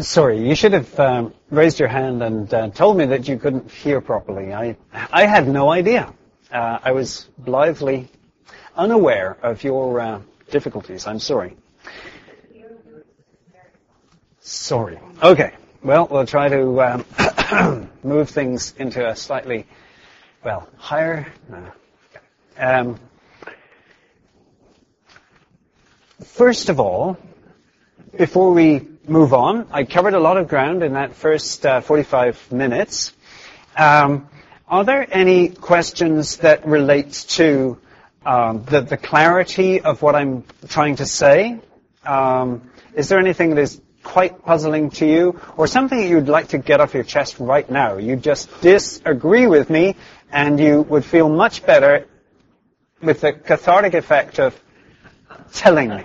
Sorry, you should have um, raised your hand and uh, told me that you couldn't hear properly. I, I had no idea. Uh, I was blithely unaware of your uh, difficulties. I'm sorry. Sorry. Okay. Well, we'll try to um, move things into a slightly, well, higher. Um, first of all, before we move on, I covered a lot of ground in that first uh, 45 minutes. Um, are there any questions that relate to um, the, the, clarity of what I'm trying to say? Um, is there anything that is quite puzzling to you, or something that you'd like to get off your chest right now. You just disagree with me, and you would feel much better with the cathartic effect of telling me.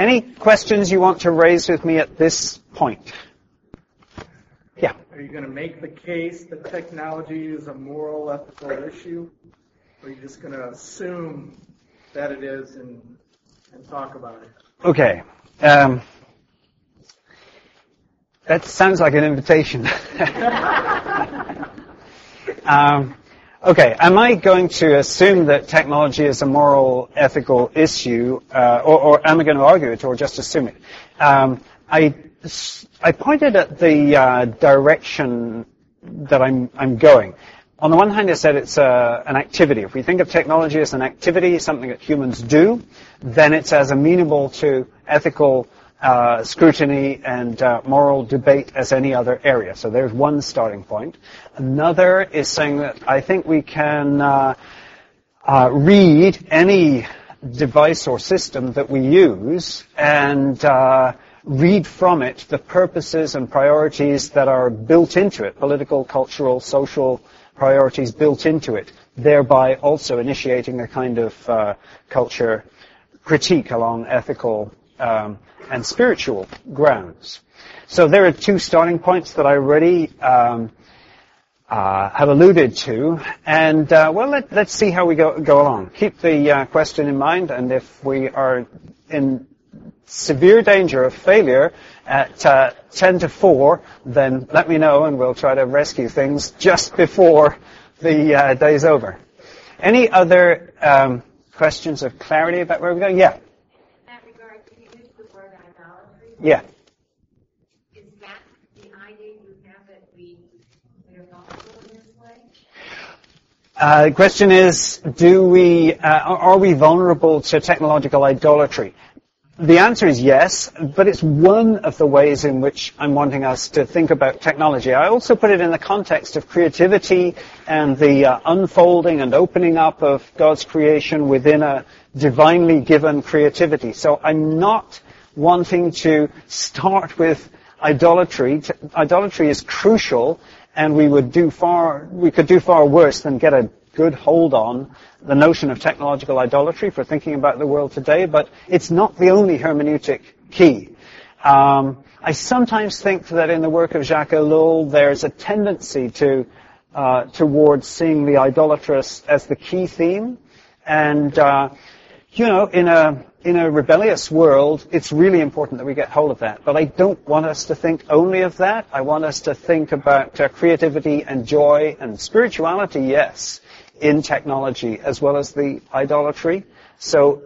Any questions you want to raise with me at this point? Yeah. Are you going to make the case that technology is a moral, ethical issue? Or are you just going to assume that it is and, and talk about it? Okay. Um, that sounds like an invitation. um, okay, am I going to assume that technology is a moral, ethical issue, uh, or, or, am I going to argue it, or just assume it? Um, I, I pointed at the uh, direction that I'm, I'm going. On the one hand, I said it's uh, an activity. If we think of technology as an activity, something that humans do, then it's as amenable to ethical uh, scrutiny and uh, moral debate as any other area. So there's one starting point. Another is saying that I think we can uh, uh read any device or system that we use and uh, read from it the purposes and priorities that are built into it, political, cultural, social priorities built into it, thereby also initiating a kind of uh, culture critique along ethical um, and spiritual grounds. So there are two starting points that I already um, uh, have alluded to, and uh, well, let, us see how we go, go along. Keep the uh, question in mind, and if we are in severe danger of failure at uh, 10 to 4, then let me know, and we'll try to rescue things just before the uh, day's over. Any other um, questions of clarity about where we're going? Yeah. Yeah. Is that the idea you have that we are this way? Uh, the question is, do we, uh, are we vulnerable to technological idolatry? The answer is yes, but it's one of the ways in which I'm wanting us to think about technology. I also put it in the context of creativity and the uh, unfolding and opening up of God's creation within a divinely given creativity. So I'm not wanting to start with idolatry. Idolatry is crucial, and we would do far, we could do far worse than get a good hold on the notion of technological idolatry for thinking about the world today, but it's not the only hermeneutic key. Um, I sometimes think that in the work of Jacques Ellul, there's a tendency to uh, towards seeing the idolatrous as the key theme, and uh, you know, in a in a rebellious world, it's really important that we get hold of that. But I don't want us to think only of that. I want us to think about uh, creativity and joy and spirituality, yes, in technology as well as the idolatry. So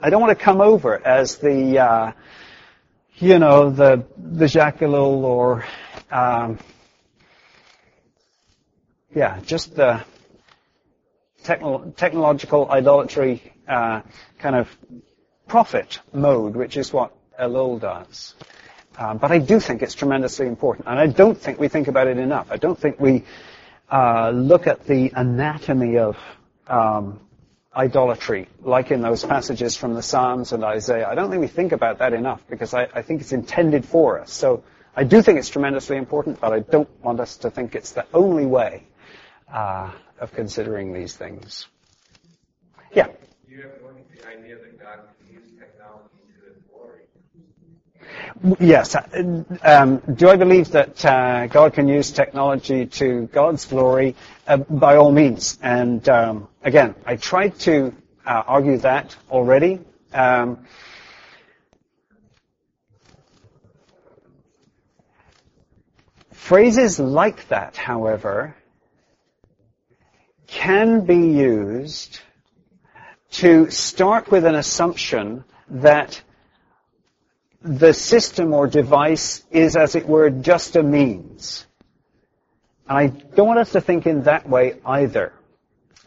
I don't want to come over as the, uh, you know, the the Jacques or, um, yeah, just the techno- technological idolatry uh, kind of prophet mode, which is what Ellul does. Um, but I do think it's tremendously important, and I don't think we think about it enough. I don't think we uh, look at the anatomy of um, idolatry, like in those passages from the Psalms and Isaiah. I don't think we think about that enough because I, I think it's intended for us. So I do think it's tremendously important, but I don't want us to think it's the only way uh, of considering these things. Yeah. Do you have the idea that God can use technology to His glory? Yes. Um, do I believe that uh, God can use technology to God's glory? Uh, by all means. And um, again, I tried to uh, argue that already. Um, phrases like that, however, can be used to start with an assumption that the system or device is, as it were, just a means. And I don't want us to think in that way either.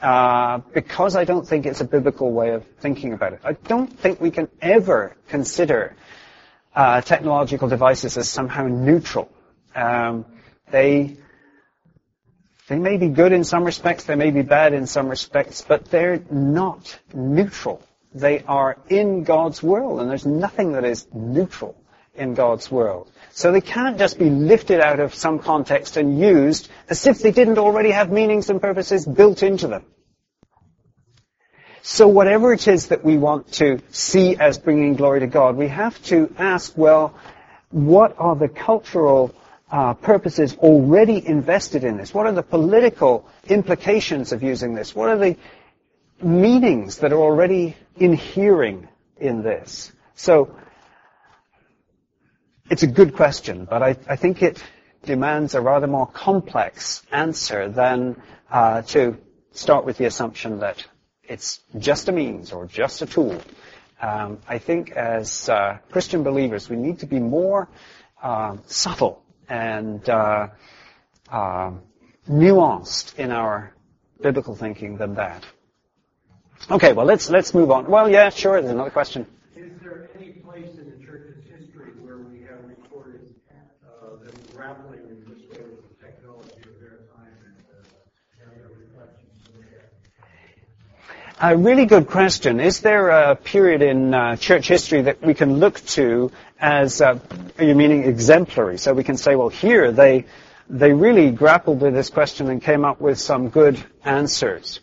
Uh, because I don't think it's a biblical way of thinking about it. I don't think we can ever consider uh, technological devices as somehow neutral. Um, they they may be good in some respects, they may be bad in some respects, but they're not neutral. They are in God's world, and there's nothing that is neutral in God's world. So they can't just be lifted out of some context and used as if they didn't already have meanings and purposes built into them. So whatever it is that we want to see as bringing glory to God, we have to ask, well, what are the cultural uh, purposes already invested in this? What are the political implications of using this? What are the meanings that are already inhering in this? So, it's a good question, but I, I think it demands a rather more complex answer than uh, to start with the assumption that it's just a means or just a tool. Um, I think as uh, Christian believers, we need to be more uh, subtle and uh, uh, nuanced in our biblical thinking than that. Okay, well let's let's move on. Well, yeah, sure. There's another question. Is there any place in the church's history where we have recorded uh, them grappling in this way with the technology of their time and uh, their reflections? A really good question. Is there a period in uh, church history that we can look to as, uh, you meaning exemplary? So we can say, well, here they, they really grappled with this question and came up with some good answers.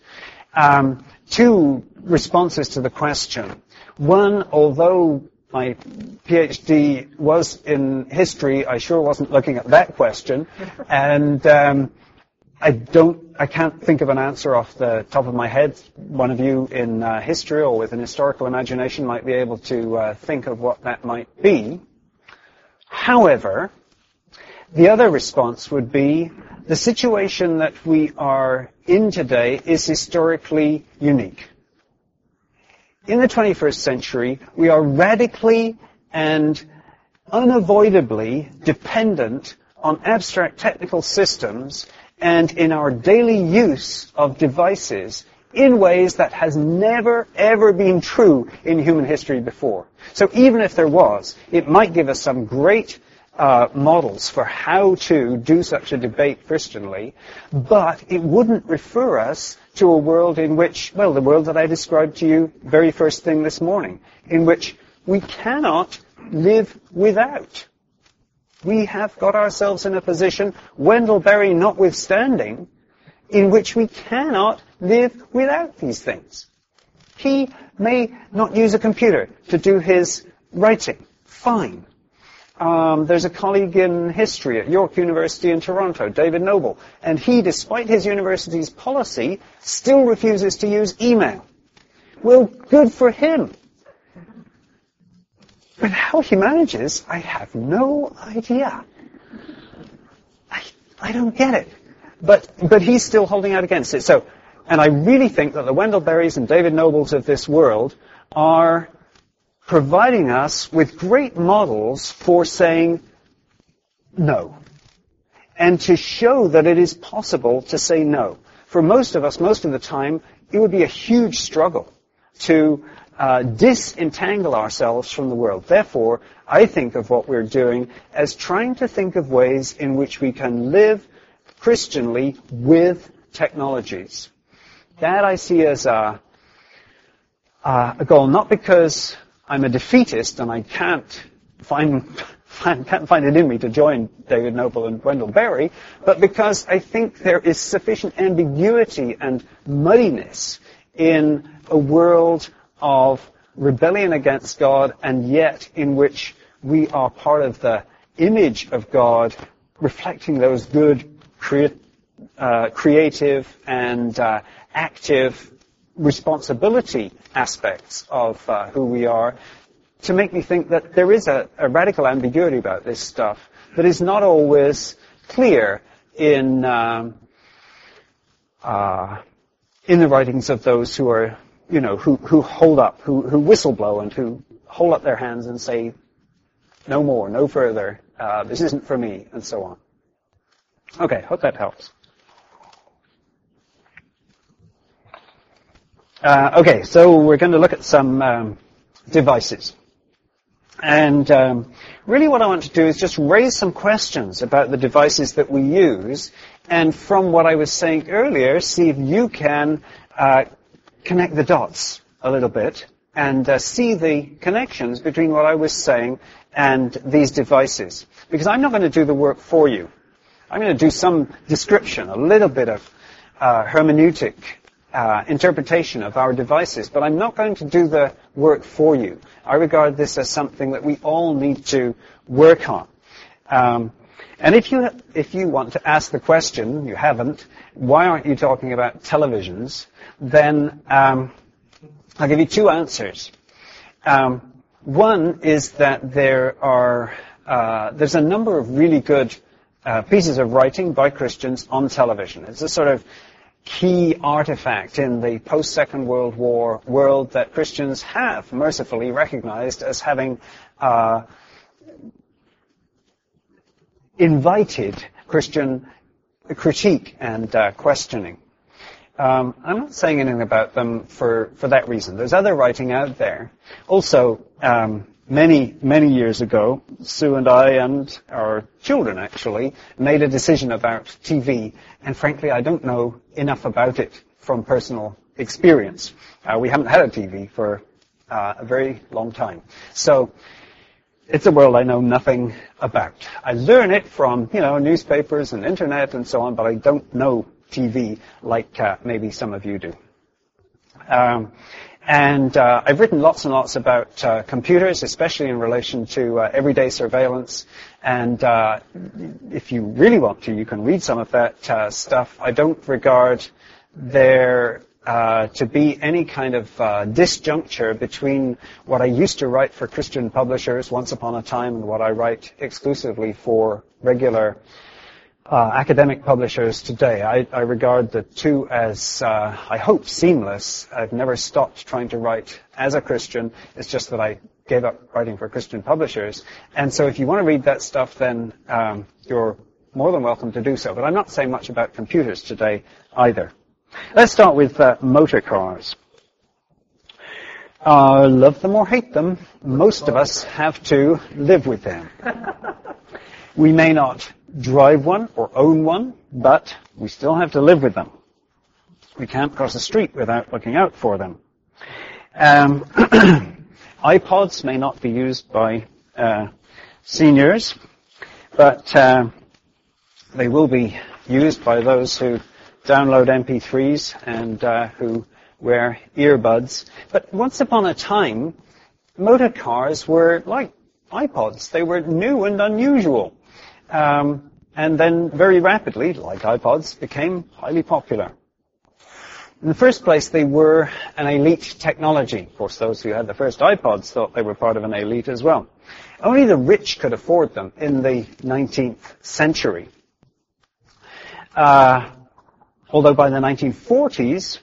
Um, two responses to the question. One, although my PhD was in history, I sure wasn't looking at that question, and um, I don't, I can't think of an answer off the top of my head. One of you in uh, history or with an historical imagination might be able to uh, think of what that might be. However, the other response would be the situation that we are in today is historically unique. In the 21st century, we are radically and unavoidably dependent on abstract technical systems and in our daily use of devices in ways that has never ever been true in human history before. So even if there was, it might give us some great uh, models for how to do such a debate Christianly, but it wouldn't refer us to a world in which, well, the world that I described to you very first thing this morning, in which we cannot live without we have got ourselves in a position, Wendell Berry notwithstanding, in which we cannot live without these things. He may not use a computer to do his writing. Fine. Um, there's a colleague in history at York University in Toronto, David Noble, and he, despite his university's policy, still refuses to use email. Well, good for him. But how he manages, I have no idea. I, I don't get it. But, but he's still holding out against it. So, and I really think that the Wendell Berrys and David Nobles of this world are providing us with great models for saying no. And to show that it is possible to say no. For most of us, most of the time, it would be a huge struggle to uh, disentangle ourselves from the world. Therefore, I think of what we're doing as trying to think of ways in which we can live Christianly with technologies. That I see as a, uh, a goal, not because I'm a defeatist and I can't find, can't find it in me to join David Noble and Wendell Berry, but because I think there is sufficient ambiguity and muddiness in a world of rebellion against God and yet in which we are part of the image of God reflecting those good, uh, creative and uh, active responsibility aspects of uh, who we are to make me think that there is a, a, radical ambiguity about this stuff that is not always clear in um, uh, in the writings of those who are you know who, who hold up who, who whistleblow and who hold up their hands and say no more no further uh, this isn't for me and so on. Okay hope that helps Uh, okay, so we're going to look at some um, devices. And um, really what I want to do is just raise some questions about the devices that we use, and from what I was saying earlier, see if you can uh, connect the dots a little bit and uh, see the connections between what I was saying and these devices. Because I'm not going to do the work for you. I'm going to do some description, a little bit of uh, hermeneutic uh, interpretation of our devices, but I'm not going to do the work for you. I regard this as something that we all need to work on. Um, and if you if you want to ask the question, you haven't, why aren't you talking about televisions? Then um, I'll give you two answers. Um, one is that there are uh, there's a number of really good uh, pieces of writing by Christians on television. It's a sort of key artifact in the post-Second World War world that Christians have mercifully recognized as having uh, invited Christian critique and uh, questioning. Um, I'm not saying anything about them for, for that reason. There's other writing out there. Also, um, many, many years ago, Sue and I and our children actually made a decision about TV, and frankly, I don't know enough about it from personal experience. Uh, we haven't had a TV for uh, a very long time. So, it's a world I know nothing about. I learn it from, you know, newspapers and internet and so on, but I don't know TV like uh, maybe some of you do. Um, and uh, I've written lots and lots about uh, computers, especially in relation to uh, everyday surveillance. And uh, if you really want to, you can read some of that uh, stuff. I don't regard there uh, to be any kind of disjuncture between what I used to write for Christian publishers once upon a time and what I write exclusively for regular uh, academic publishers today. I, I, regard the two as, uh, I hope, seamless. I've never stopped trying to write as a Christian. It's just that I gave up writing for Christian publishers. And so if you want to read that stuff, then um, you're more than welcome to do so. But I'm not saying much about computers today either. Let's start with uh, motor cars. Uh, love them or hate them, most of us have to live with them. we may not drive one or own one, but we still have to live with them. We can't cross the street without looking out for them. Um, iPods may not be used by uh, seniors, but uh, they will be used by those who download MP3s and uh, who wear earbuds. But once upon a time, motor cars were like iPods. They were new and unusual. Um, and then very rapidly, like iPods, became highly popular. In the first place, they were an elite technology. Of course, those who had the first iPods thought they were part of an elite as well. Only the rich could afford them in the 19th century. Uh, although by the 1940s,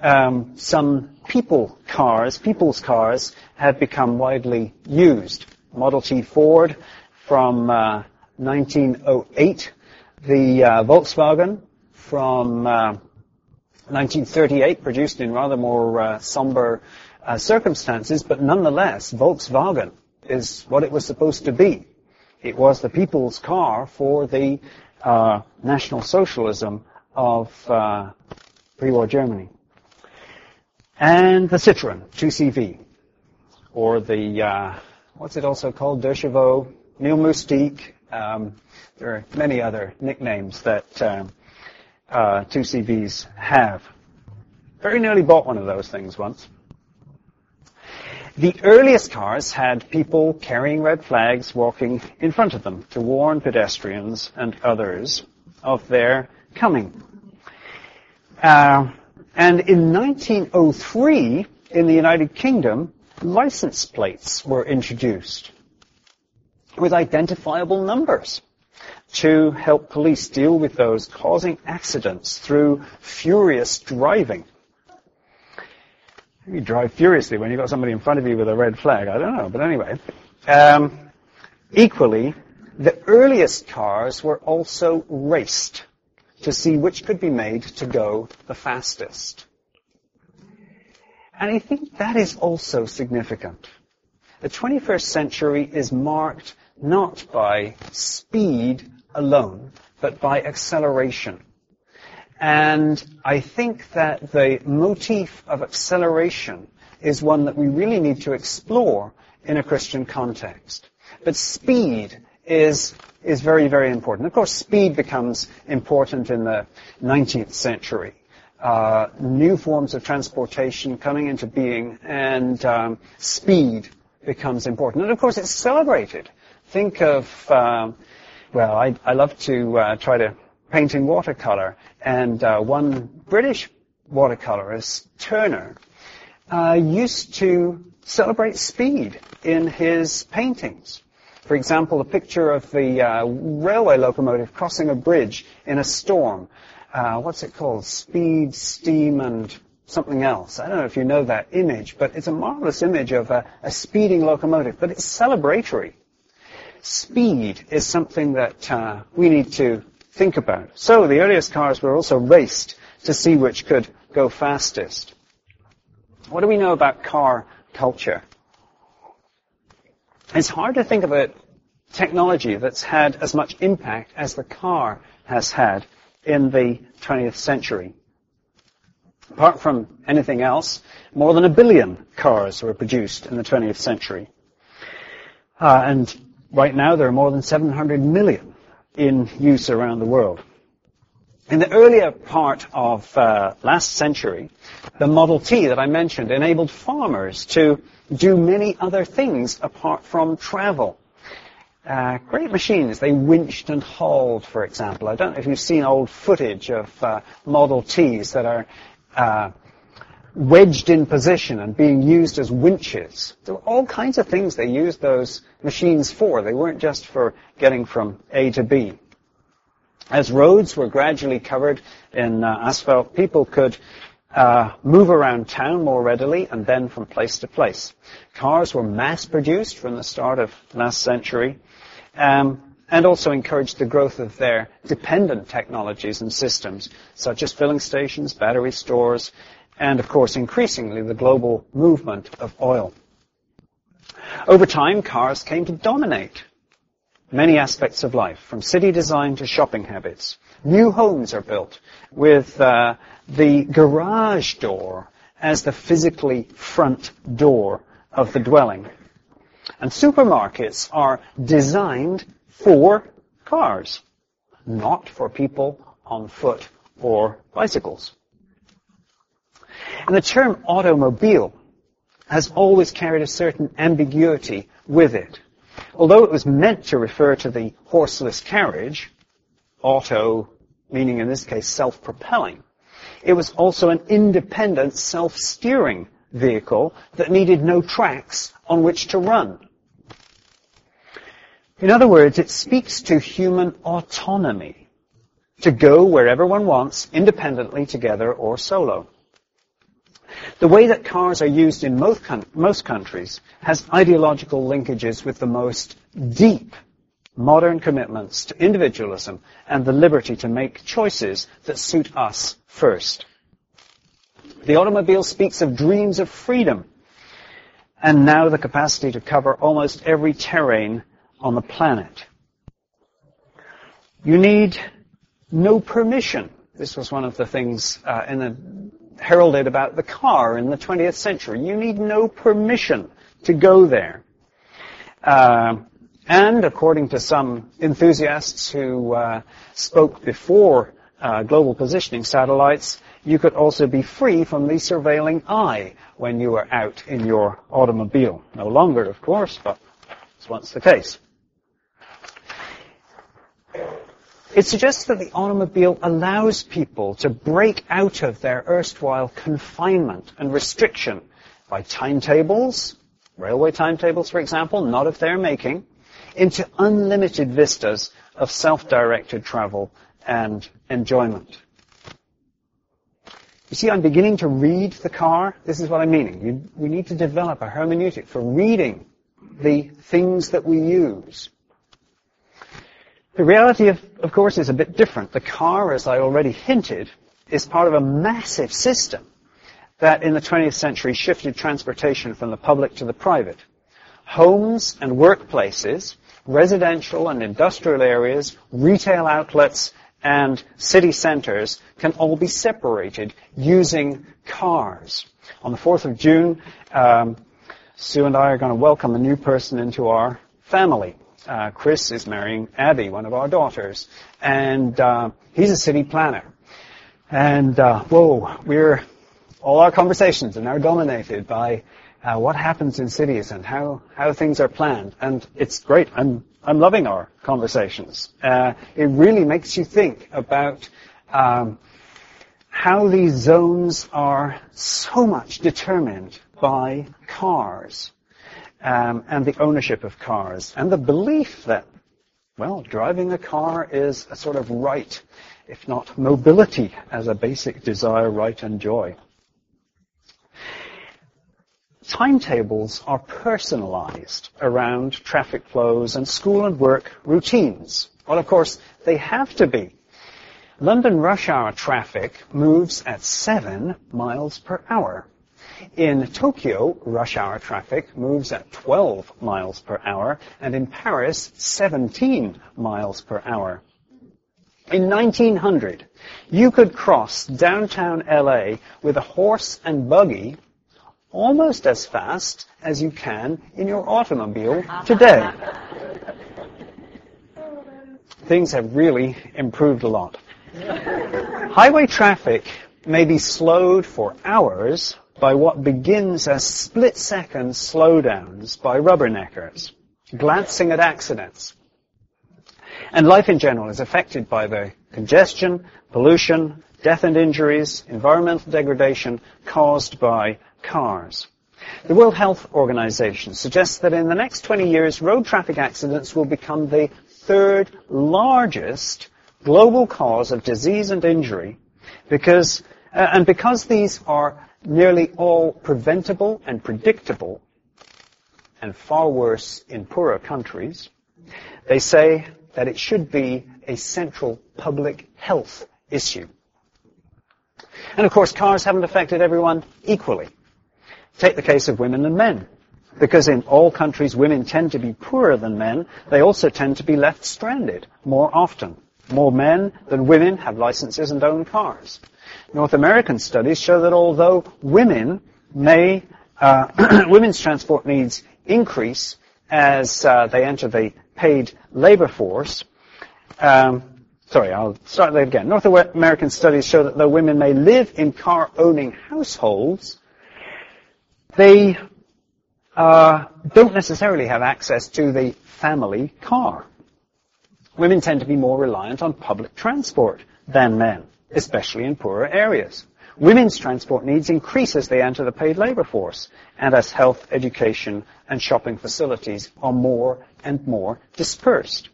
um, some people cars, people's cars, had become widely used. Model T Ford from uh, 1908, the uh, Volkswagen from uh, 1938, produced in rather more uh, somber uh, circumstances, but nonetheless, Volkswagen is what it was supposed to be. It was the people's car for the uh, National Socialism of uh, pre-war Germany. and the Citroen 2CV, or the, what's it also called, Deux Chevaux, Neil Moustique. Um, there are many other nicknames that um, uh, 2CVs have. Very nearly bought one of those things once. The earliest cars had people carrying red flags walking in front of them to warn pedestrians and others of their coming. Uh, and in 1903, in the United Kingdom, license plates were introduced with identifiable numbers to help police deal with those causing accidents through furious driving. You drive furiously when you've got somebody in front of you with a red flag. I don't know, but anyway. Um, equally, the earliest cars were also raced to see which could be made to go the fastest. And I think that is also significant. The 21st century is marked not by speed alone, but by acceleration. And I think that the motif of acceleration is one that we really need to explore in a Christian context. But speed is, is very, very important. Of course, speed becomes important in the 19th century. Uh, new forms of transportation coming into being and um, speed becomes important. And of course, it's celebrated. Think of, um, well, I, I love to uh, try to paint in watercolor, and uh, one British watercolorist, Turner, uh, used to celebrate speed in his paintings. For example, a picture of the uh, railway locomotive crossing a bridge in a storm. Uh, what's it called? Speed, steam, and something else. I don't know if you know that image, but it's a marvelous image of a, a speeding locomotive, but it's celebratory speed is something that uh, we need to think about. So the earliest cars were also raced to see which could go fastest. What do we know about car culture? It's hard to think of a technology that's had as much impact as the car has had in the 20th century. Apart from anything else, more than a billion cars were produced in the 20th century. Uh, and Right now, there are more than 700 million in use around the world. In the earlier part of uh, last century, the Model T that I mentioned enabled farmers to do many other things apart from travel. Uh, great machines. They winched and hauled, for example. I don't know if you've seen old footage of uh, Model Ts that are uh, wedged in position and being used as winches. There were all kinds of things they used those machines for. They weren't just for getting from A to B. As roads were gradually covered in uh, asphalt, people could uh, move around town more readily and then from place to place. Cars were mass produced from the start of last century um, and also encouraged the growth of their dependent technologies and systems, such as filling stations, battery stores, and of course increasingly the global movement of oil. Over time, cars came to dominate many aspects of life, from city design to shopping habits. New homes are built with uh, the garage door as the physically front door of the dwelling. And supermarkets are designed for cars, not for people on foot or bicycles. And the term automobile has always carried a certain ambiguity with it. Although it was meant to refer to the horseless carriage, auto meaning in this case self-propelling, it was also an independent self-steering vehicle that needed no tracks on which to run. In other words, it speaks to human autonomy to go wherever one wants, independently, together, or solo. The way that cars are used in most, most countries has ideological linkages with the most deep modern commitments to individualism and the liberty to make choices that suit us first. The automobile speaks of dreams of freedom and now the capacity to cover almost every terrain on the planet. You need no permission. This was one of the things uh, in the heralded about the car in the 20th century. You need no permission to go there. Uh, and according to some enthusiasts who uh, spoke before uh, global positioning satellites, you could also be free from the surveilling eye when you were out in your automobile. No longer, of course, but it's once the case. It suggests that the automobile allows people to break out of their erstwhile confinement and restriction by timetables, railway timetables, for example, not of their making, into unlimited vistas of self-directed travel and enjoyment. You see, I'm beginning to read the car. This is what I'm meaning. You, we need to develop a hermeneutic for reading the things that we use. The reality, of, of course, is a bit different. The car, as I already hinted, is part of a massive system that in the 20th century shifted transportation from the public to the private. Homes and workplaces, residential and industrial areas, retail outlets, and city centers can all be separated using cars. On the 4th of June, um, Sue and I are going to welcome a new person into our family. Uh, Chris is marrying Abby, one of our daughters, and uh, he's a city planner. And uh, whoa, we're all our conversations are now dominated by uh, what happens in cities and how, how things are planned. And it's great. I'm, I'm loving our conversations. Uh, it really makes you think about um, how these zones are so much determined by cars um, and the ownership of cars and the belief that, well, driving a car is a sort of right, if not mobility as a basic desire, right, and joy timetables are personalized around traffic flows and school and work routines. Well, of course, they have to be. London rush hour traffic moves at 7 miles per hour. In Tokyo, rush hour traffic moves at 12 miles per hour, and in Paris, 17 miles per hour. In 1900, you could cross downtown LA with a horse and buggy almost as fast as you can in your automobile today. Things have really improved a lot. Highway traffic may be slowed for hours by what begins as split-second slowdowns by rubberneckers, glancing at accidents. And life in general is affected by the congestion, pollution, death and injuries, environmental degradation caused by cars. The World Health Organization suggests that in the next 20 years, road traffic accidents will become the third largest global cause of disease and injury because, uh, and because these are nearly all preventable and predictable and far worse in poorer countries, they say that it should be a central public health issue. And of course, cars haven't affected everyone equally. Take the case of women and men. Because in all countries women tend to be poorer than men, they also tend to be left stranded more often. More men than women have licenses and own cars. North American studies show that although women may, uh, women's transport needs increase as uh, they enter the paid labor force, um, sorry, I'll start that again. North American studies show that though women may live in car-owning households, they uh, don't necessarily have access to the family car. Women tend to be more reliant on public transport than men, especially in poorer areas. Women's transport needs increase as they enter the paid labor force and as health, education, and shopping facilities are more and more dispersed.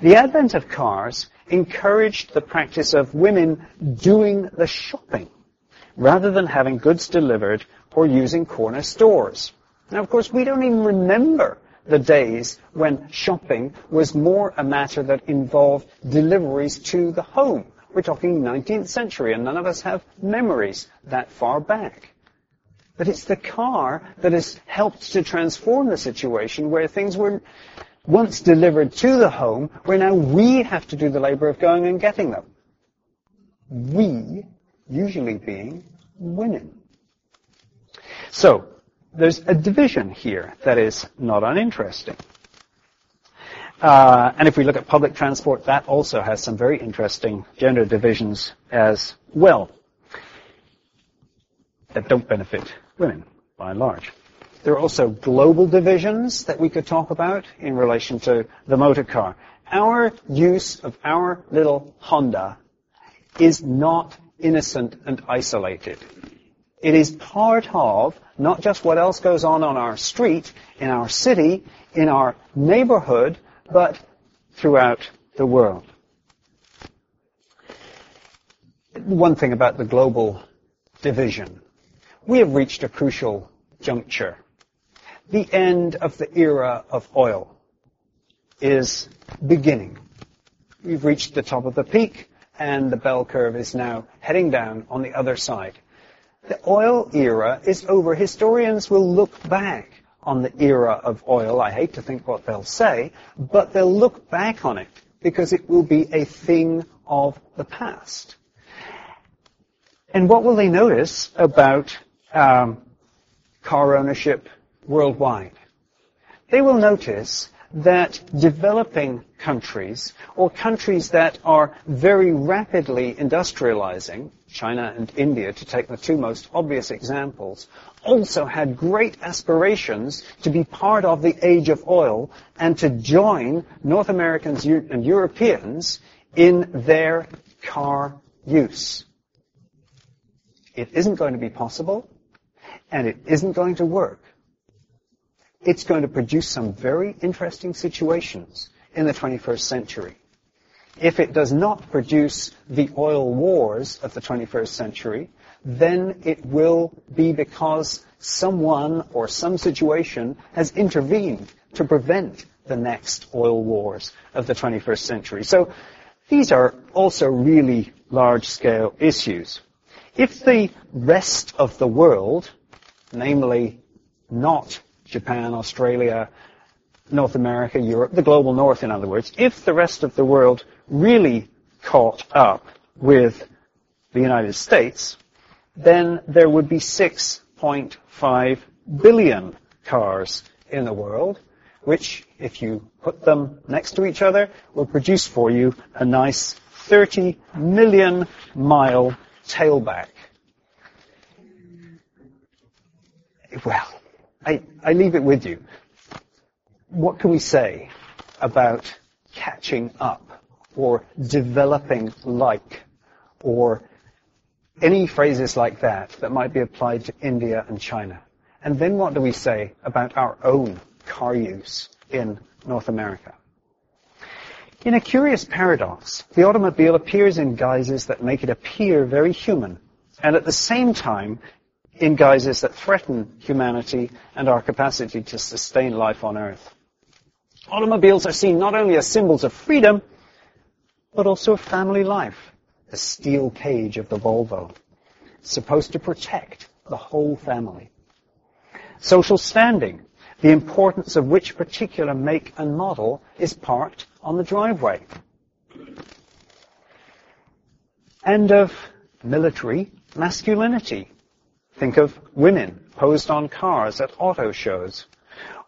The advent of cars encouraged the practice of women doing the shopping rather than having goods delivered or using corner stores. Now, of course, we don't even remember the days when shopping was more a matter that involved deliveries to the home. We're talking 19th century, and none of us have memories that far back. But it's the car that has helped to transform the situation where things were once delivered to the home, where now we have to do the labor of going and getting them. We, usually being women. So, there's a division here that is not uninteresting. Uh, and if we look at public transport, that also has some very interesting gender divisions as well that don't benefit women by and large. There are also global divisions that we could talk about in relation to the motor car. Our use of our little Honda is not innocent and isolated. It is part of not just what else goes on on our street, in our city, in our neighborhood, but throughout the world. One thing about the global division. We have reached a crucial juncture. The end of the era of oil is beginning. We've reached the top of the peak and the bell curve is now heading down on the other side. The oil era is over. Historians will look back on the era of oil. I hate to think what they'll say, but they'll look back on it because it will be a thing of the past. And what will they notice about um, car ownership worldwide? They will notice that developing countries or countries that are very rapidly industrializing, China and India to take the two most obvious examples, also had great aspirations to be part of the age of oil and to join North Americans and Europeans in their car use. It isn't going to be possible and it isn't going to work it's going to produce some very interesting situations in the 21st century. If it does not produce the oil wars of the 21st century, then it will be because someone or some situation has intervened to prevent the next oil wars of the 21st century. So these are also really large-scale issues. If the rest of the world, namely not Japan, Australia, North America, Europe, the global north in other words, if the rest of the world really caught up with the United States, then there would be 6.5 billion cars in the world, which, if you put them next to each other, will produce for you a nice 30 million mile tailback. Well, I, I leave it with you. What can we say about catching up or developing like or any phrases like that that might be applied to India and China? And then what do we say about our own car use in North America? In a curious paradox, the automobile appears in guises that make it appear very human, and at the same time in guises that threaten humanity and our capacity to sustain life on Earth. Automobiles are seen not only as symbols of freedom, but also of family life. The steel cage of the Volvo, supposed to protect the whole family. Social standing, the importance of which particular make and model is parked on the driveway. And of military masculinity, Think of women posed on cars at auto shows.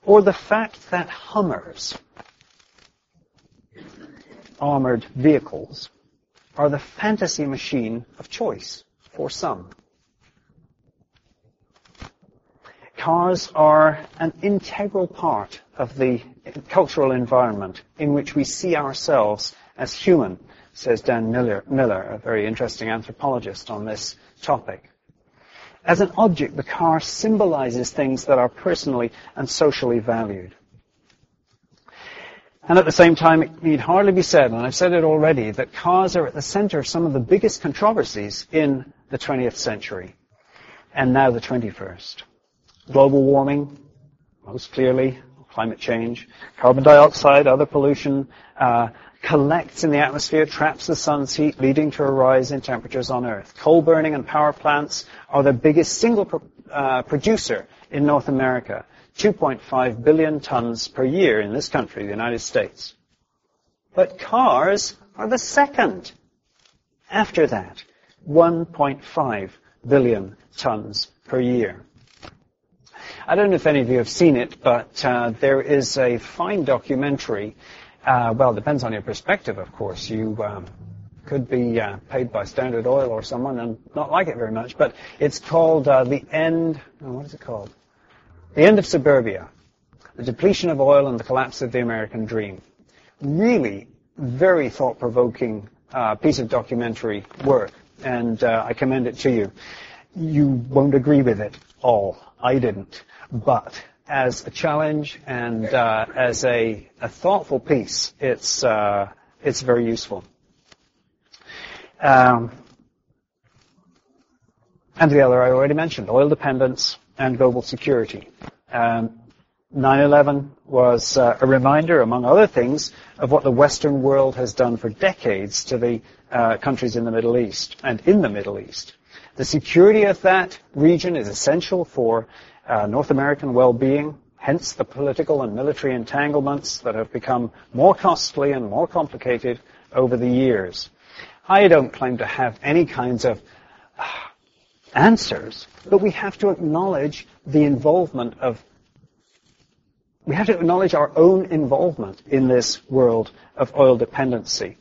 Or the fact that Hummers, armored vehicles, are the fantasy machine of choice for some. Cars are an integral part of the cultural environment in which we see ourselves as human, says Dan Miller, Miller a very interesting anthropologist on this topic. As an object, the car symbolizes things that are personally and socially valued. And at the same time, it need hardly be said, and I've said it already, that cars are at the center of some of the biggest controversies in the 20th century, and now the 21st. Global warming, most clearly, climate change, carbon dioxide, other pollution, uh, collects in the atmosphere, traps the sun's heat, leading to a rise in temperatures on Earth. Coal burning and power plants are the biggest single pro- uh, producer in North America. 2.5 billion tons per year in this country, the United States. But cars are the second. After that, 1.5 billion tons per year. I don't know if any of you have seen it, but uh, there is a fine documentary. Uh, well, it depends on your perspective, of course. You um, could be uh, paid by Standard Oil or someone and not like it very much, but it's called uh, The End, oh, what is it called? The End of Suburbia. The Depletion of Oil and the Collapse of the American Dream. Really very thought-provoking uh, piece of documentary work, and uh, I commend it to you. You won't agree with it all. I didn't. But as a challenge and uh, as a, a, thoughtful piece, it's, uh, it's very useful. Um, and the other I already mentioned, oil dependence and global security. Um, 9-11 was uh, a reminder, among other things, of what the Western world has done for decades to the uh, countries in the Middle East and in the Middle East. The security of that region is essential for uh, North American well-being, hence the political and military entanglements that have become more costly and more complicated over the years. I don't claim to have any kinds of answers, but we have to acknowledge the involvement of we have to acknowledge our own involvement in this world of oil dependency.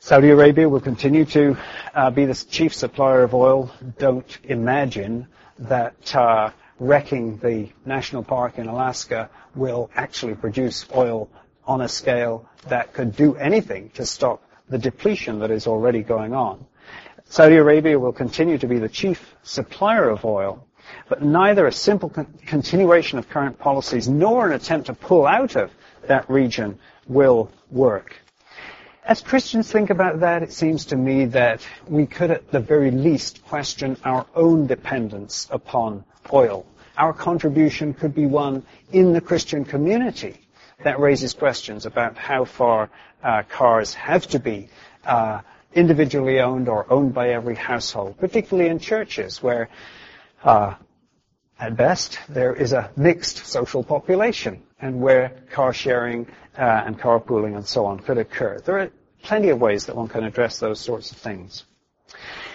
Saudi Arabia will continue to uh, be the chief supplier of oil. Don't imagine that uh, wrecking the national park in Alaska will actually produce oil on a scale that could do anything to stop the depletion that is already going on. Saudi Arabia will continue to be the chief supplier of oil, but neither a simple con- continuation of current policies nor an attempt to pull out of that region will work. As Christians think about that, it seems to me that we could at the very least question our own dependence upon oil. Our contribution could be one in the Christian community that raises questions about how far uh, cars have to be uh, individually owned or owned by every household, particularly in churches where uh, at best, there is a mixed social population, and where car sharing uh, and carpooling and so on could occur. There are plenty of ways that one can address those sorts of things.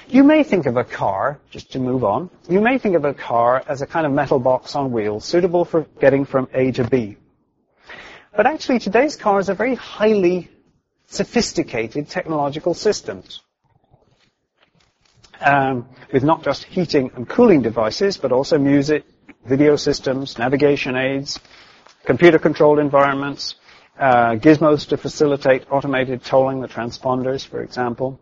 You may think of a car, just to move on, you may think of a car as a kind of metal box on wheels suitable for getting from A to B. But actually today's cars are very highly sophisticated technological systems um, with not just heating and cooling devices, but also music, video systems, navigation aids, computer-controlled environments, uh, gizmos to facilitate automated tolling, the transponders, for example,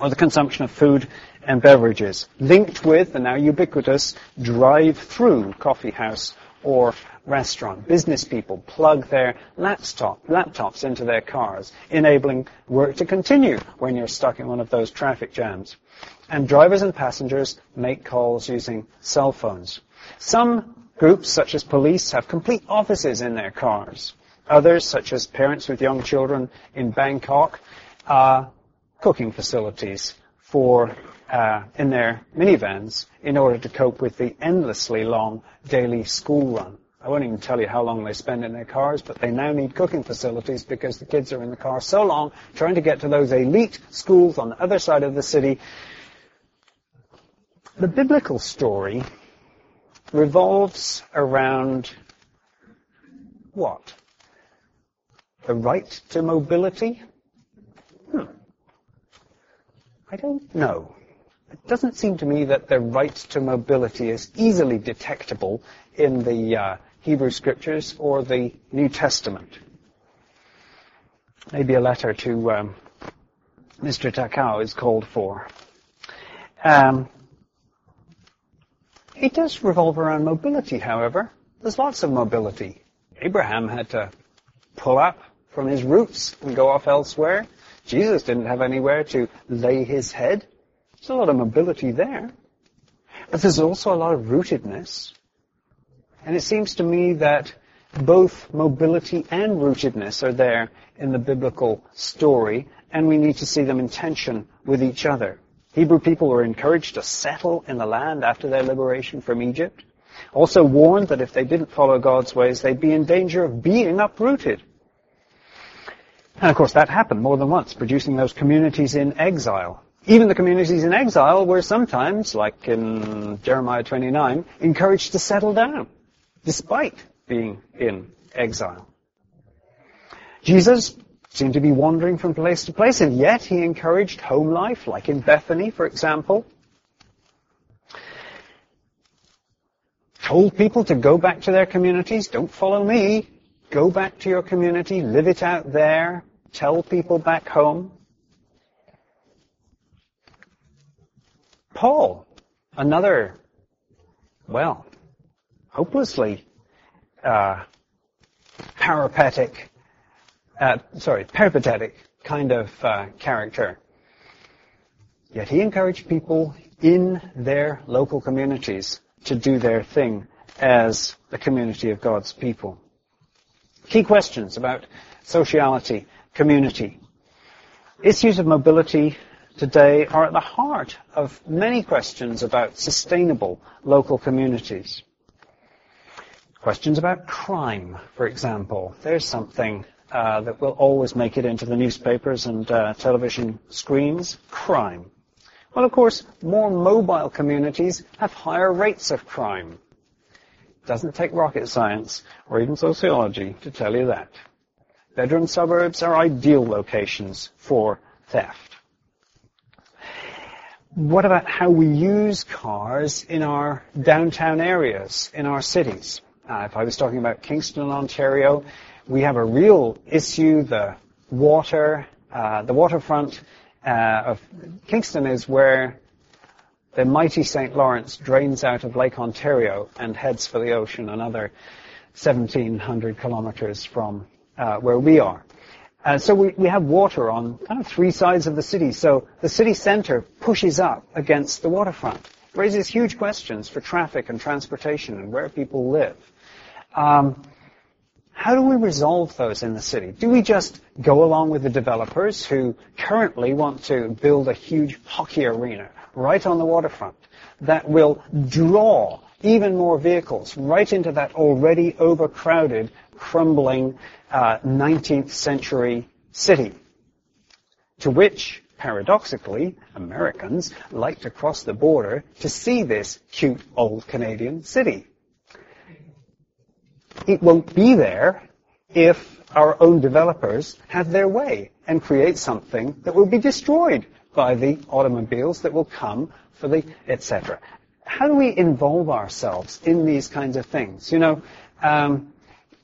or the consumption of food and beverages, linked with the now ubiquitous drive-through coffee house or restaurant. Business people plug their laptop, laptops into their cars, enabling work to continue when you're stuck in one of those traffic jams and drivers and passengers make calls using cell phones. Some groups, such as police, have complete offices in their cars. Others, such as parents with young children in Bangkok, are cooking facilities for uh, in their minivans in order to cope with the endlessly long daily school run. I won't even tell you how long they spend in their cars, but they now need cooking facilities because the kids are in the car so long trying to get to those elite schools on the other side of the city the biblical story revolves around what? The right to mobility? Hmm. I don't know. It doesn't seem to me that the right to mobility is easily detectable in the uh, Hebrew Scriptures or the New Testament. Maybe a letter to um, Mr. Takao is called for. Um, it does revolve around mobility, however. There's lots of mobility. Abraham had to pull up from his roots and go off elsewhere. Jesus didn't have anywhere to lay his head. There's a lot of mobility there. But there's also a lot of rootedness. And it seems to me that both mobility and rootedness are there in the biblical story, and we need to see them in tension with each other. Hebrew people were encouraged to settle in the land after their liberation from Egypt. Also warned that if they didn't follow God's ways, they'd be in danger of being uprooted. And of course that happened more than once, producing those communities in exile even the communities in exile were sometimes, like in Jeremiah 29, encouraged to settle down, despite being in exile. Jesus seemed to be wandering from place to place, and yet he encouraged home life, like in Bethany, for example. Told people to go back to their communities, don't follow me, go back to your community, live it out there, tell people back home. Paul, another, well, hopelessly uh, peripatetic, uh, sorry, peripatetic kind of uh, character. Yet he encouraged people in their local communities to do their thing as a community of God's people. Key questions about sociality, community. Issues of mobility today are at the heart of many questions about sustainable local communities. Questions about crime, for example. There's something uh, that will always make it into the newspapers and uh, television screens. Crime. Well, of course, more mobile communities have higher rates of crime. It Doesn't take rocket science or even sociology to tell you that. Bedroom suburbs are ideal locations for theft. What about how we use cars in our downtown areas, in our cities? Uh, if I was talking about Kingston, Ontario, we have a real issue, the water, uh, the waterfront uh, of Kingston is where the mighty St. Lawrence drains out of Lake Ontario and heads for the ocean another 1700 kilometers from uh, where we are. Uh, so we, we have water on kind of three sides of the city. So the city center pushes up against the waterfront. It raises huge questions for traffic and transportation and where people live. Um, how do we resolve those in the city? Do we just go along with the developers who currently want to build a huge hockey arena right on the waterfront that will draw even more vehicles right into that already overcrowded, crumbling uh, 19th century city, to which, paradoxically, Americans like to cross the border to see this cute old Canadian city. It won't be there if our own developers have their way and create something that will be destroyed by the automobiles that will come for the etc. How do we involve ourselves in these kinds of things? You know, um,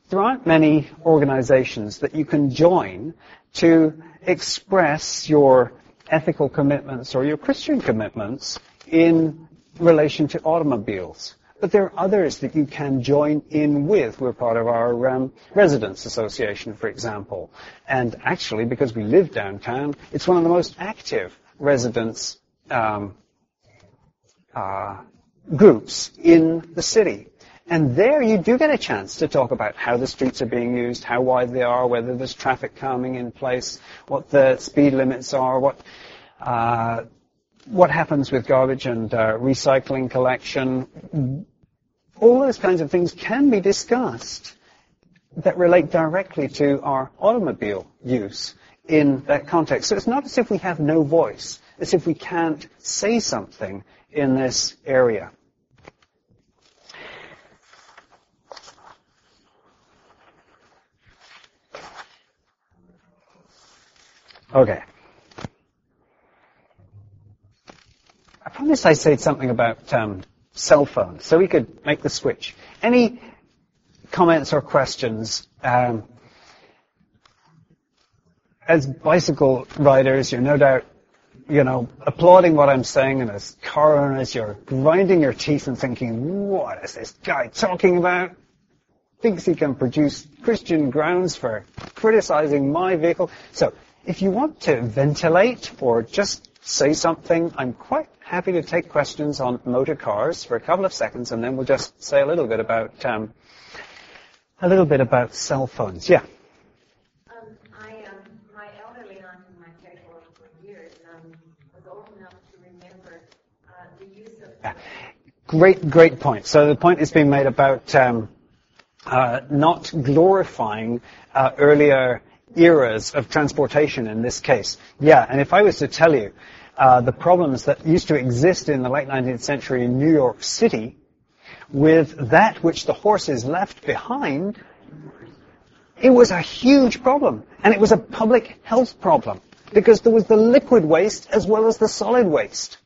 there aren't many organizations that you can join to express your ethical commitments or your Christian commitments in relation to automobiles. But there are others that you can join in with. We're part of our um, residents association, for example. And actually, because we live downtown, it's one of the most active residents um, uh, groups in the city. And there you do get a chance to talk about how the streets are being used, how wide they are, whether there's traffic calming in place, what the speed limits are, what uh, what happens with garbage and uh, recycling collection. All those kinds of things can be discussed that relate directly to our automobile use in that context. So it's not as if we have no voice, as if we can't say something in this area. Okay. I promised I'd say something about um, cell phones, so we could make the switch. Any comments or questions? Um, as bicycle riders, you're no doubt, you know, applauding what I'm saying, and as car owners, you're grinding your teeth and thinking, what is this guy talking about? Thinks he can produce Christian grounds for criticizing my vehicle. So if you want to ventilate or just say something, I'm quite happy to take questions on motor cars for a couple of seconds, and then we'll just say a little bit about um, a little bit about cell phones. Yeah. Um, I, um, my elderly aunt and my cared for for years, um, was old enough to remember uh, the use of. Yeah. Great, great point. So the point is being made about um, uh, not glorifying uh, earlier eras of transportation in this case. Yeah, and if I was to tell you, uh, the problems that used to exist in the late 19th century in New York City with that which the horses left behind, it was a huge problem. And it was a public health problem because there was the liquid waste as well as the solid waste.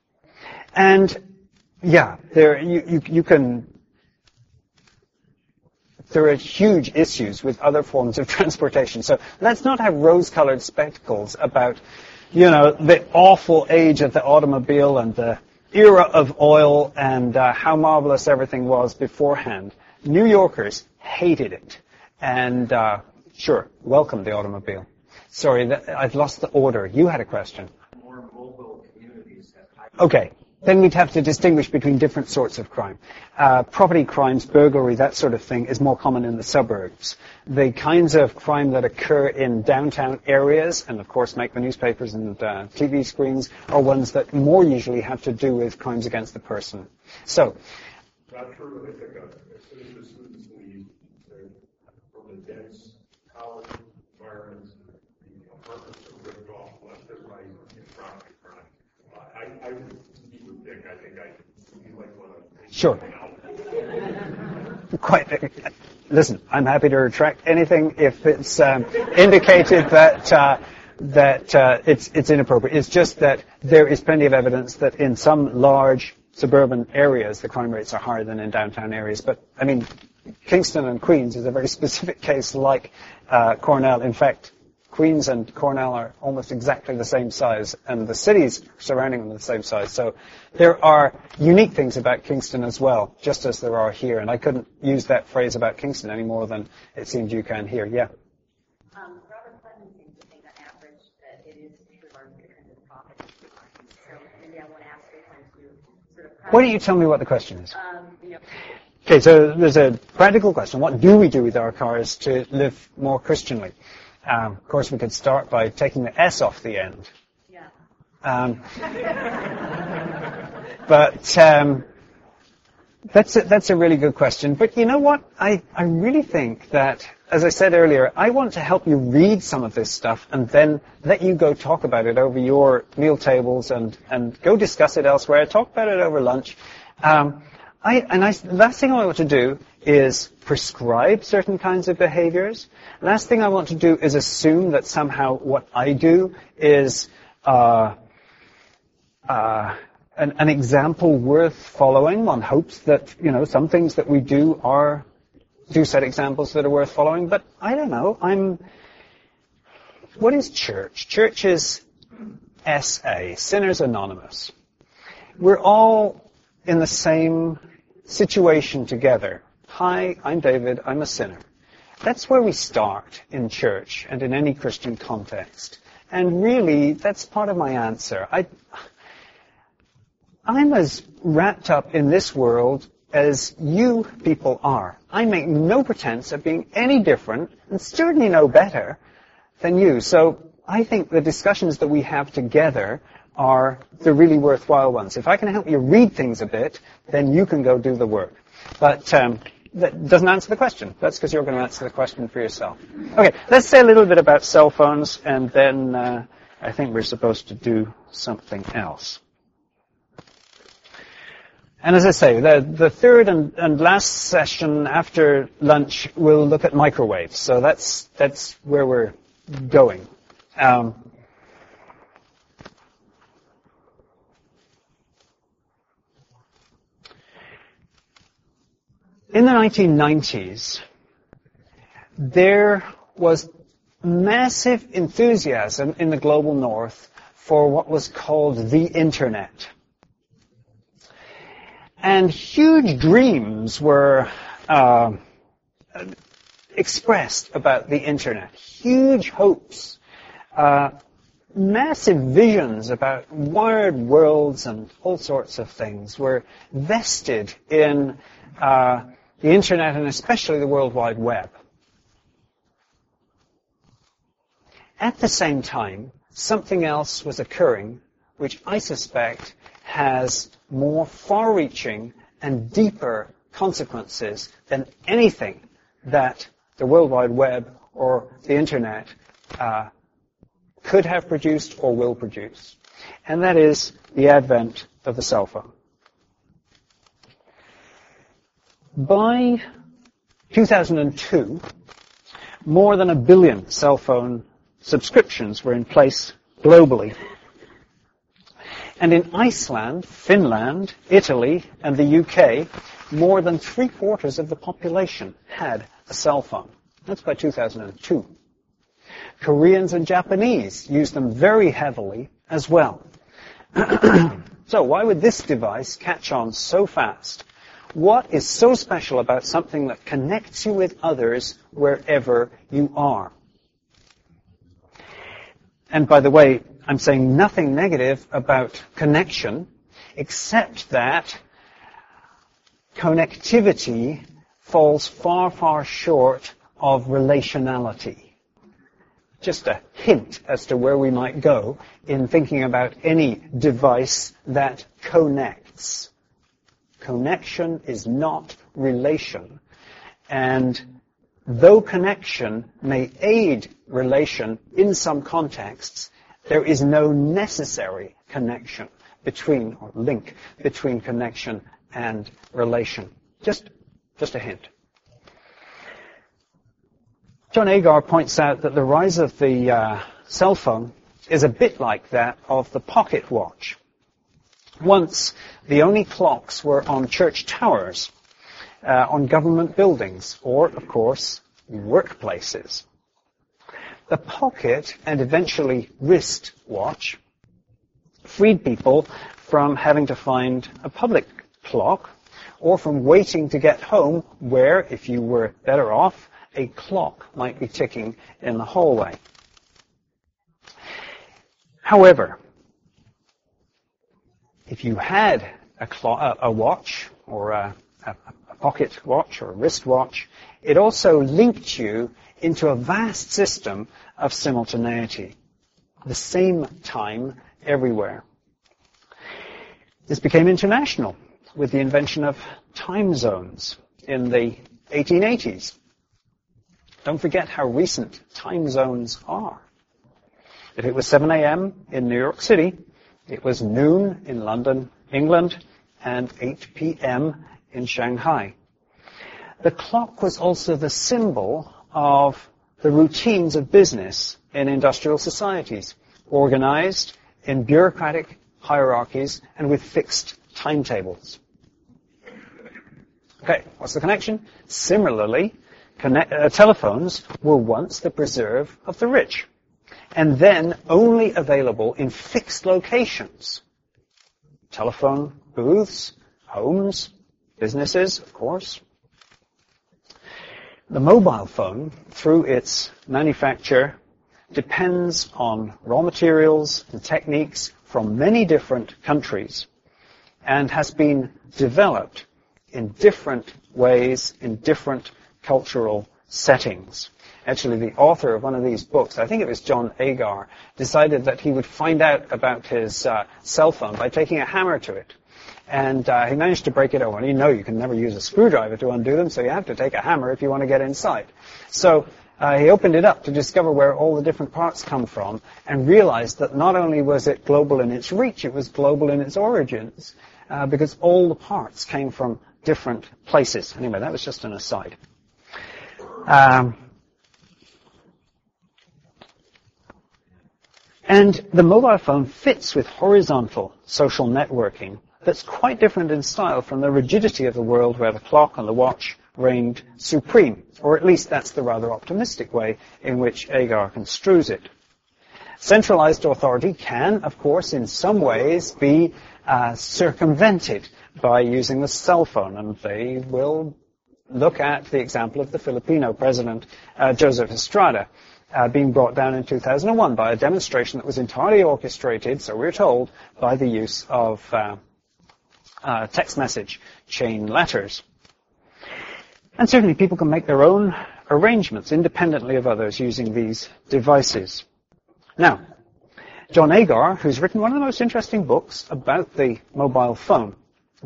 And yeah, there you, you, you can there are huge issues with other forms of transportation. So let's not have rose-colored spectacles about, you know, the awful age of the automobile and the era of oil and uh, how marvelous everything was beforehand. New Yorkers hated it. And uh, sure, welcome the automobile. Sorry, that, I've lost the order. You had a question. More mobile communities have Okay. Then we'd have to distinguish between different sorts of crime. Uh, property crimes, burglary, that sort of thing is more common in the suburbs. The kinds of crime that occur in downtown areas, and of course make the newspapers and uh, TV screens, are ones that more usually have to do with crimes against the person. So, from dense college environments, the would meet with Dick, I think I, you might want to. Sure. quite. Listen, I'm happy to retract anything if it's um, indicated that uh, that uh, it's it's inappropriate. It's just that there is plenty of evidence that in some large suburban areas the crime rates are higher than in downtown areas. But I mean, Kingston and Queens is a very specific case like uh, Cornell. In fact, Queens and Cornell are almost exactly the same size, and the cities surrounding them are the same size. So there are unique things about Kingston as well, just as there are here. And I couldn't use that phrase about Kingston any more than it seems you can here. Yeah. Um, Robert Putnam seems to think on average that it is true or because of profit. So maybe I want to ask this one to sort of. Why don't you tell me what the question is? Um, you know, Okay, so there's a practical question. What do we do with our cars to live more Christianly? Um, of course, we could start by taking the S off the end. yeah. Um, but um, that's a, that's a really good question. But you know what? I, I really think that, as I said earlier, I want to help you read some of this stuff and then let you go talk about it over your meal tables and, and go discuss it elsewhere. Talk about it over lunch. Um, I, and I, the last thing I want to do is prescribe certain kinds of behaviors. Last thing I want to do is assume that somehow what I do is uh, uh, an, an example worth following. One hopes that you know some things that we do are do set examples that are worth following. But I don't know. I'm. What is church? Church is SA, Sinners Anonymous. We're all in the same situation together. Hi, I'm David. I'm a sinner. That's where we start in church and in any Christian context. And really, that's part of my answer. I, I'm as wrapped up in this world as you people are. I make no pretense of being any different and certainly no better than you. So I think the discussions that we have together are the really worthwhile ones. If I can help you read things a bit, then you can go do the work. But um, that doesn't answer the question. That's because you're going to answer the question for yourself. Okay, let's say a little bit about cell phones, and then uh, I think we're supposed to do something else. And as I say, the, the third and, and last session after lunch we'll look at microwaves. So that's that's where we're going. Um, in the 1990s, there was massive enthusiasm in the global north for what was called the internet. And huge dreams were uh, expressed about the internet. Huge hopes. Uh, massive visions about wired worlds and all sorts of things were vested in uh, the internet and especially the World Wide Web. At the same time, something else was occurring which I suspect has more far-reaching and deeper consequences than anything that the World Wide Web or the Internet uh, could have produced or will produce. and that is the advent of the cell phone. By 2002, more than a billion cell phone subscriptions were in place globally. And in Iceland, Finland, Italy, and the UK, more than three quarters of the population had a cell phone. That's by 2002. Koreans and Japanese use them very heavily as well. so why would this device catch on so fast? What is so special about something that connects you with others wherever you are? And by the way, I'm saying nothing negative about connection, except that connectivity falls far, far short of relationality. Just a hint as to where we might go in thinking about any device that connects. Connection is not relation. And though connection may aid relation in some contexts, there is no necessary connection between, or link between connection and relation. Just, just a hint. Jon Agar points out that the rise of the uh, cell phone is a bit like that of the pocket watch. Once, the only clocks were on church towers, uh, on government buildings, or, of course, workplaces. The pocket and eventually wrist watch freed people from having to find a public clock or from waiting to get home where, if you were better off, a clock might be ticking in the hallway. However, if you had a, a watch or a, a, a pocket watch or a wristwatch, it also linked you into a vast system of simultaneity. The same time everywhere. This became international with the invention of time zones in the 1880s. Don't forget how recent time zones are. If it was 7 a.m. in New York City, it was noon in London, England, and 8 p.m. in Shanghai. The clock was also the symbol of the routines of business in industrial societies, organized in bureaucratic hierarchies and with fixed timetables. Okay, what's the connection? Similarly, Connect, uh, telephones were once the preserve of the rich, and then only available in fixed locations. Telephone booths, homes, businesses, of course. The mobile phone, through its manufacture, depends on raw materials and techniques from many different countries and has been developed in different ways in different cultural settings. Actually, the author of one of these books, I think it was Jon Agar, decided that he would find out about his uh, cell phone by taking a hammer to it. And uh, he managed to break it open. You know you can never use a screwdriver to undo them, so you have to take a hammer if you want to get inside. So uh, he opened it up to discover where all the different parts come from and realized that not only was it global in its reach, it was global in its origins uh, because all the parts came from different places. Anyway, that was just an aside. Um, and the mobile phone fits with horizontal social networking that's quite different in style from the rigidity of the world where the clock and the watch reigned supreme, or at least that's the rather optimistic way in which Agar construes it. Centralized authority can, of course, in some ways be uh, circumvented by using the cell phone, and they will look at the example of the Filipino president, uh, Joseph Estrada, uh, being brought down in 2001 by a demonstration that was entirely orchestrated, so we're told, by the use of uh, uh, text message chain letters. And certainly people can make their own arrangements independently of others using these devices. Now, Jon Agar, who's written one of the most interesting books about the mobile phone,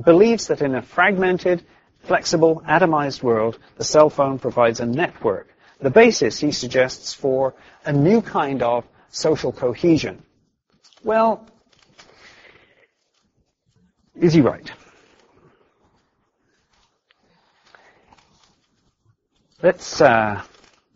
believes that in a fragmented flexible, atomized world, the cell phone provides a network the basis, he suggests, for a new kind of social cohesion. Well, is he right? Let's uh,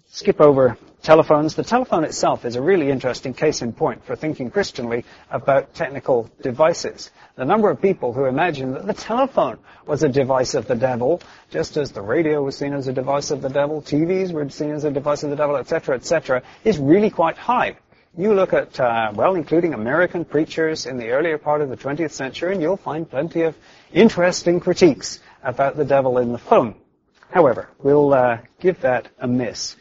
skip over telephones. The telephone itself is a really interesting case in point for thinking Christianly about technical devices. The number of people who imagine that the telephone was a device of the devil, just as the radio was seen as a device of the devil, TVs were seen as a device of the devil, etc., etc., is really quite high. You look at, uh, well, including American preachers in the earlier part of the 20th century, and you'll find plenty of interesting critiques about the devil in the phone. However, we'll uh, give that a miss.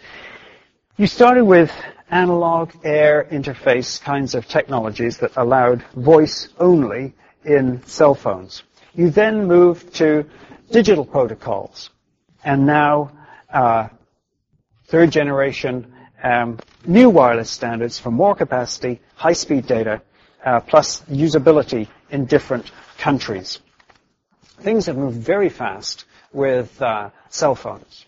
You started with analog air interface kinds of technologies that allowed voice only in cell phones. You then moved to digital protocols, and now uh, third generation um, new wireless standards for more capacity, high-speed data, uh, plus usability in different countries. Things have moved very fast with uh, cell phones.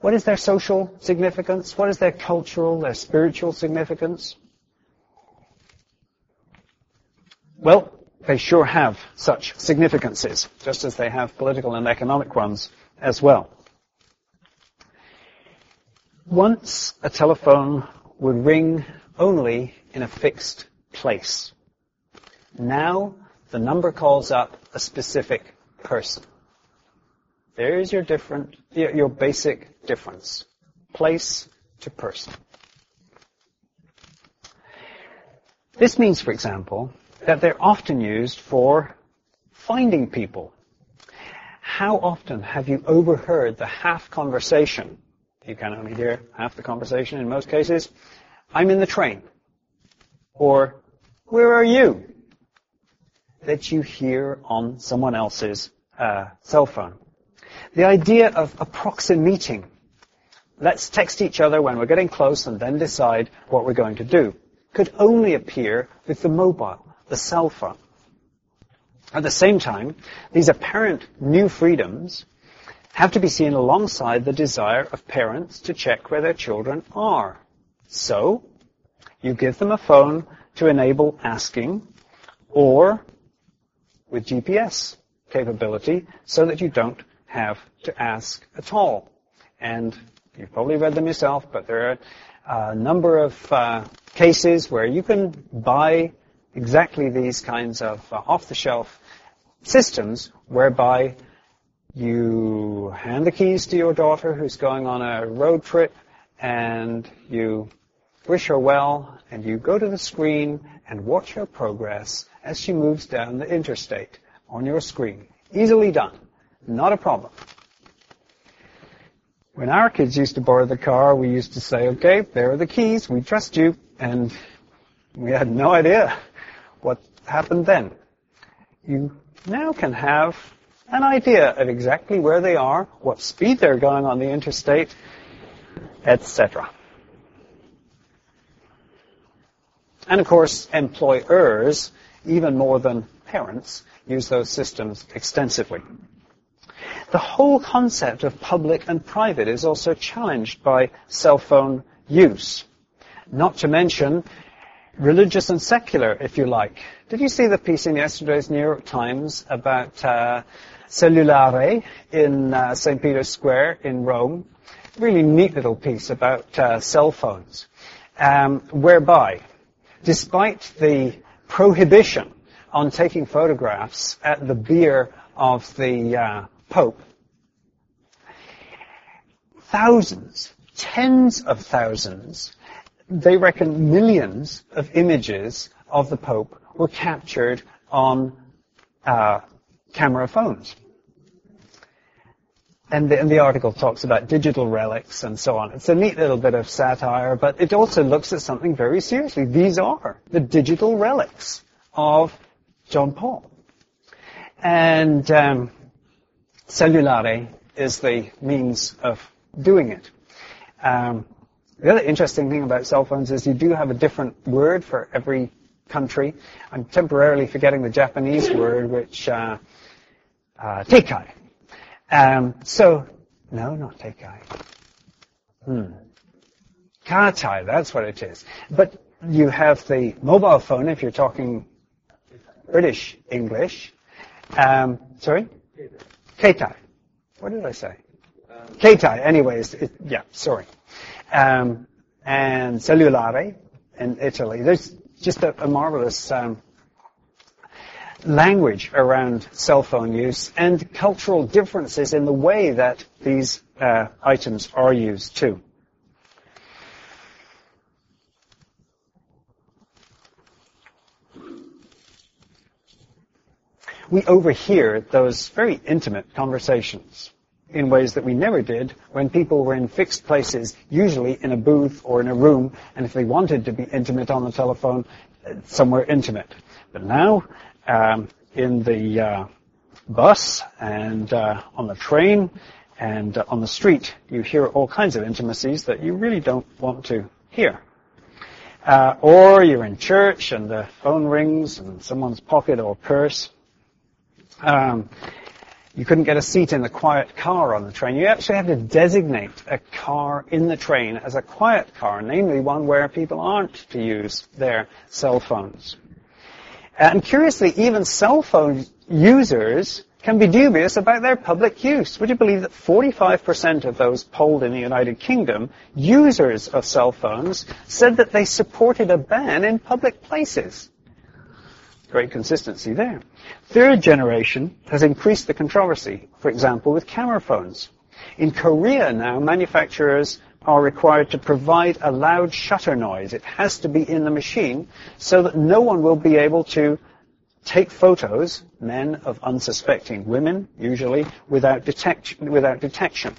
What is their social significance? What is their cultural, their spiritual significance? Well, they sure have such significances, just as they have political and economic ones as well. Once a telephone would ring only in a fixed place. Now the number calls up a specific person. There's your different, your basic difference. Place to person. This means, for example, that they're often used for finding people. How often have you overheard the half conversation? You can only hear half the conversation in most cases. I'm in the train. Or, where are you? That you hear on someone else's uh, cell phone. The idea of a proximity. Let's text each other when we're getting close and then decide what we're going to do. Could only appear with the mobile, the cell phone. At the same time, these apparent new freedoms have to be seen alongside the desire of parents to check where their children are. So, you give them a phone to enable asking or with GPS capability so that you don't have to ask at all. And you've probably read them yourself, but there are a number of uh, cases where you can buy exactly these kinds of uh, off-the-shelf systems whereby you hand the keys to your daughter who's going on a road trip and you wish her well and you go to the screen and watch her progress as she moves down the interstate on your screen. Easily done. Not a problem. When our kids used to borrow the car, we used to say, okay, there are the keys, we trust you, and we had no idea what happened then. You now can have an idea of exactly where they are, what speed they're going on the interstate, etc. And of course, employers, even more than parents, use those systems extensively. The whole concept of public and private is also challenged by cell phone use. Not to mention religious and secular, if you like. Did you see the piece in yesterday's New York Times about uh, Cellulare in uh, St. Peter's Square in Rome? Really neat little piece about uh, cell phones, um, whereby, despite the prohibition on taking photographs at the bier of the uh, Pope. Thousands, tens of thousands, they reckon millions of images of the Pope were captured on uh, camera phones. And the, and the, article talks about digital relics and so on. It's a neat little bit of satire, but it also looks at something very seriously. These are the digital relics of John Paul. And um, Cellulare is the means of doing it. Um, the other interesting thing about cell phones is you do have a different word for every country. I'm temporarily forgetting the Japanese word, which uh, uh, teikai. Um, so, no, not teikai. Hmm. Katai, that's what it is. But you have the mobile phone if you're talking British English. Um, sorry? Keitai. What did I say? Keitai, anyways. It, yeah, sorry. Um, and cellulare in Italy. There's just a, a marvelous um, language around cell phone use and cultural differences in the way that these uh, items are used too. We overhear those very intimate conversations in ways that we never did when people were in fixed places, usually in a booth or in a room, and if they wanted to be intimate on the telephone, somewhere intimate. But now, um, in the uh, bus and uh, on the train and uh, on the street, you hear all kinds of intimacies that you really don't want to hear. Uh, or you're in church and the phone rings in someone's pocket or purse. Um, you couldn't get a seat in the quiet car on the train. You actually had to designate a car in the train as a quiet car, namely one where people aren't to use their cell phones. And curiously, even cell phone users can be dubious about their public use. Would you believe that 45% of those polled in the United Kingdom, users of cell phones, said that they supported a ban in public places? Great consistency there. Third generation has increased the controversy, for example, with camera phones. In Korea now, manufacturers are required to provide a loud shutter noise. It has to be in the machine so that no one will be able to take photos, men of unsuspecting women, usually, without, detect- without detection.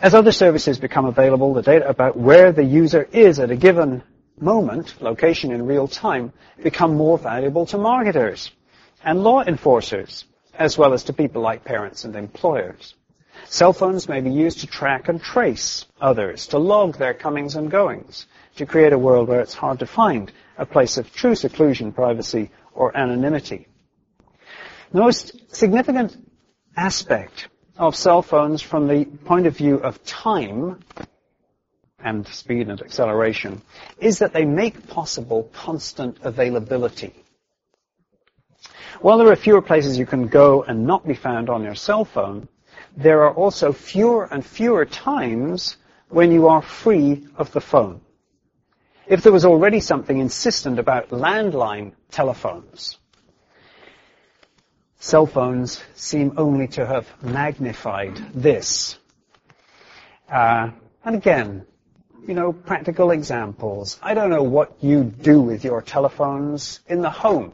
As other services become available, the data about where the user is at a given moment, location in real time, become more valuable to marketers and law enforcers, as well as to people like parents and employers. Cell phones may be used to track and trace others, to log their comings and goings, to create a world where it's hard to find a place of true seclusion, privacy, or anonymity. The most significant aspect of cell phones from the point of view of time and speed and acceleration is that they make possible constant availability. While there are fewer places you can go and not be found on your cell phone, there are also fewer and fewer times when you are free of the phone. If there was already something insistent about landline telephones, cell phones seem only to have magnified this. Uh, and again, you know, practical examples. I don't know what you do with your telephones in the home.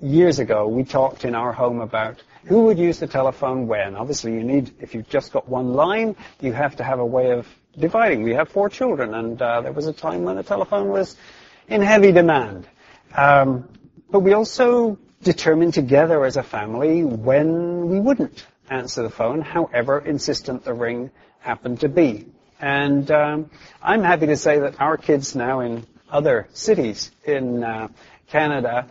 Years ago, we talked in our home about who would use the telephone when. Obviously, you need, if you've just got one line, you have to have a way of dividing. We have four children, and uh, there was a time when the telephone was in heavy demand. Um, but we also determined together as a family when we wouldn't answer the phone, however insistent the ring happened to be. And um, I'm happy to say that our kids now in other cities in uh, Canada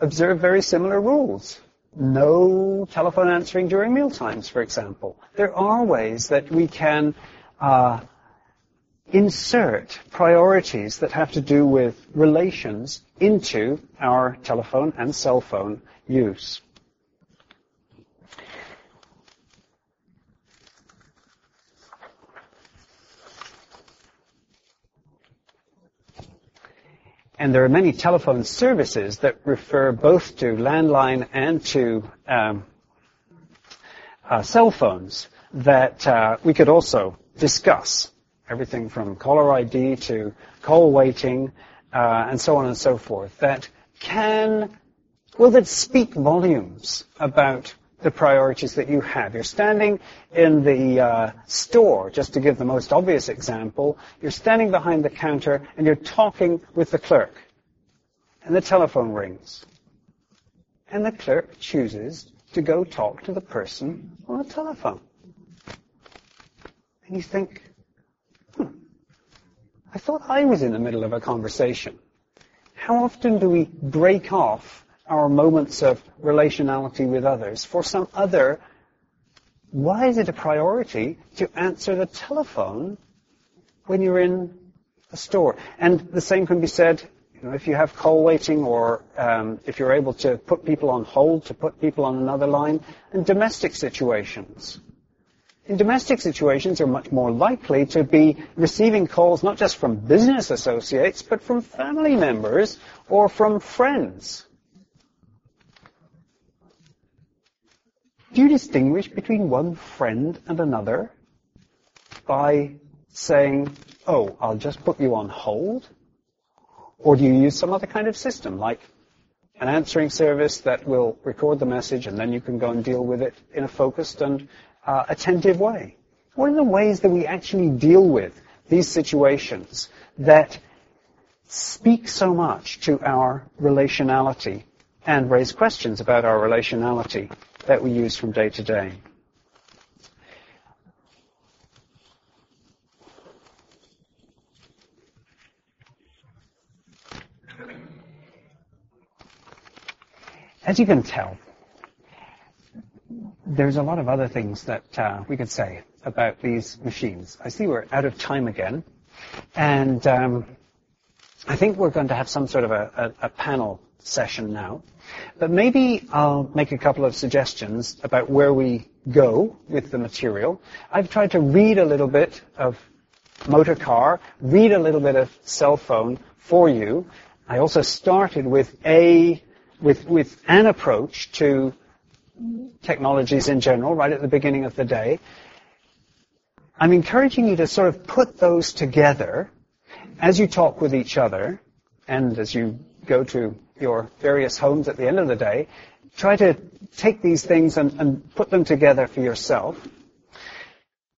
observe very similar rules. No telephone answering during meal times, for example. There are ways that we can uh, insert priorities that have to do with relations into our telephone and cell phone use. And there are many telephone services that refer both to landline and to um, uh, cell phones that uh, we could also discuss. Everything from caller ID to call waiting uh, and so on and so forth that can, well, that speak volumes about the priorities that you have. You're standing in the uh, store, just to give the most obvious example, you're standing behind the counter and you're talking with the clerk. And the telephone rings. And the clerk chooses to go talk to the person on the telephone. And you think, hmm, I thought I was in the middle of a conversation. How often do we break off our moments of relationality with others for some other, why is it a priority to answer the telephone when you're in a store? And the same can be said You know, if you have call waiting or um, if you're able to put people on hold, to put people on another line, and domestic situations. In domestic situations, you're much more likely to be receiving calls not just from business associates, but from family members or from friends. Do you distinguish between one friend and another by saying, oh, I'll just put you on hold? Or do you use some other kind of system, like an answering service that will record the message and then you can go and deal with it in a focused and uh, attentive way? What are the ways that we actually deal with these situations that speak so much to our relationality and raise questions about our relationality that we use from day to day? As you can tell, there's a lot of other things that uh, we could say about these machines. I see we're out of time again, and um, I think we're going to have some sort of a, a, a, panel session now. But maybe I'll make a couple of suggestions about where we go with the material. I've tried to read a little bit of motor car, read a little bit of cell phone for you. I also started with a with, with an approach to technologies in general right at the beginning of the day. I'm encouraging you to sort of put those together as you talk with each other and as you go to your various homes at the end of the day. Try to take these things and, and put them together for yourself